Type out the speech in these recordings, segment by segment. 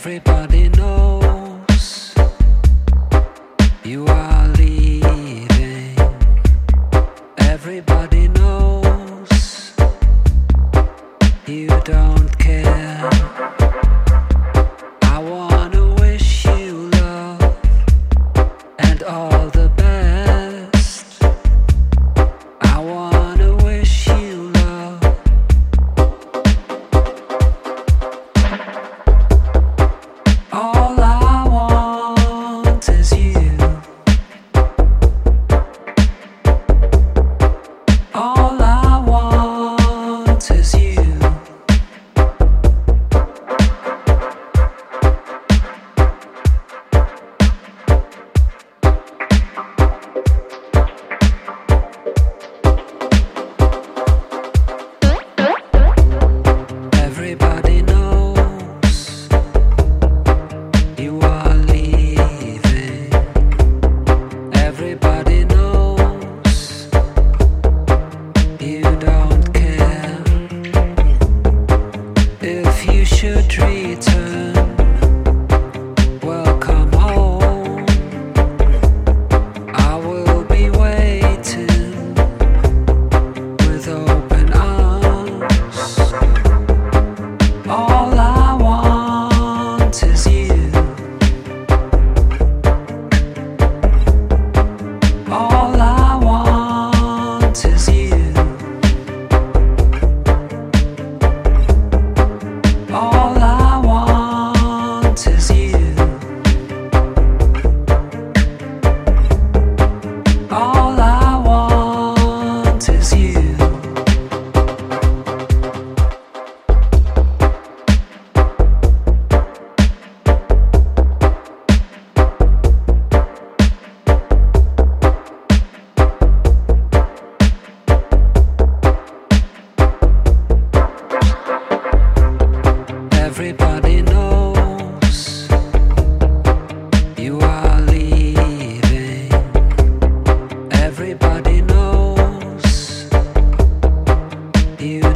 Everybody knows you are leaving. Everybody knows you don't care. I wanna wish you love and all the.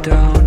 down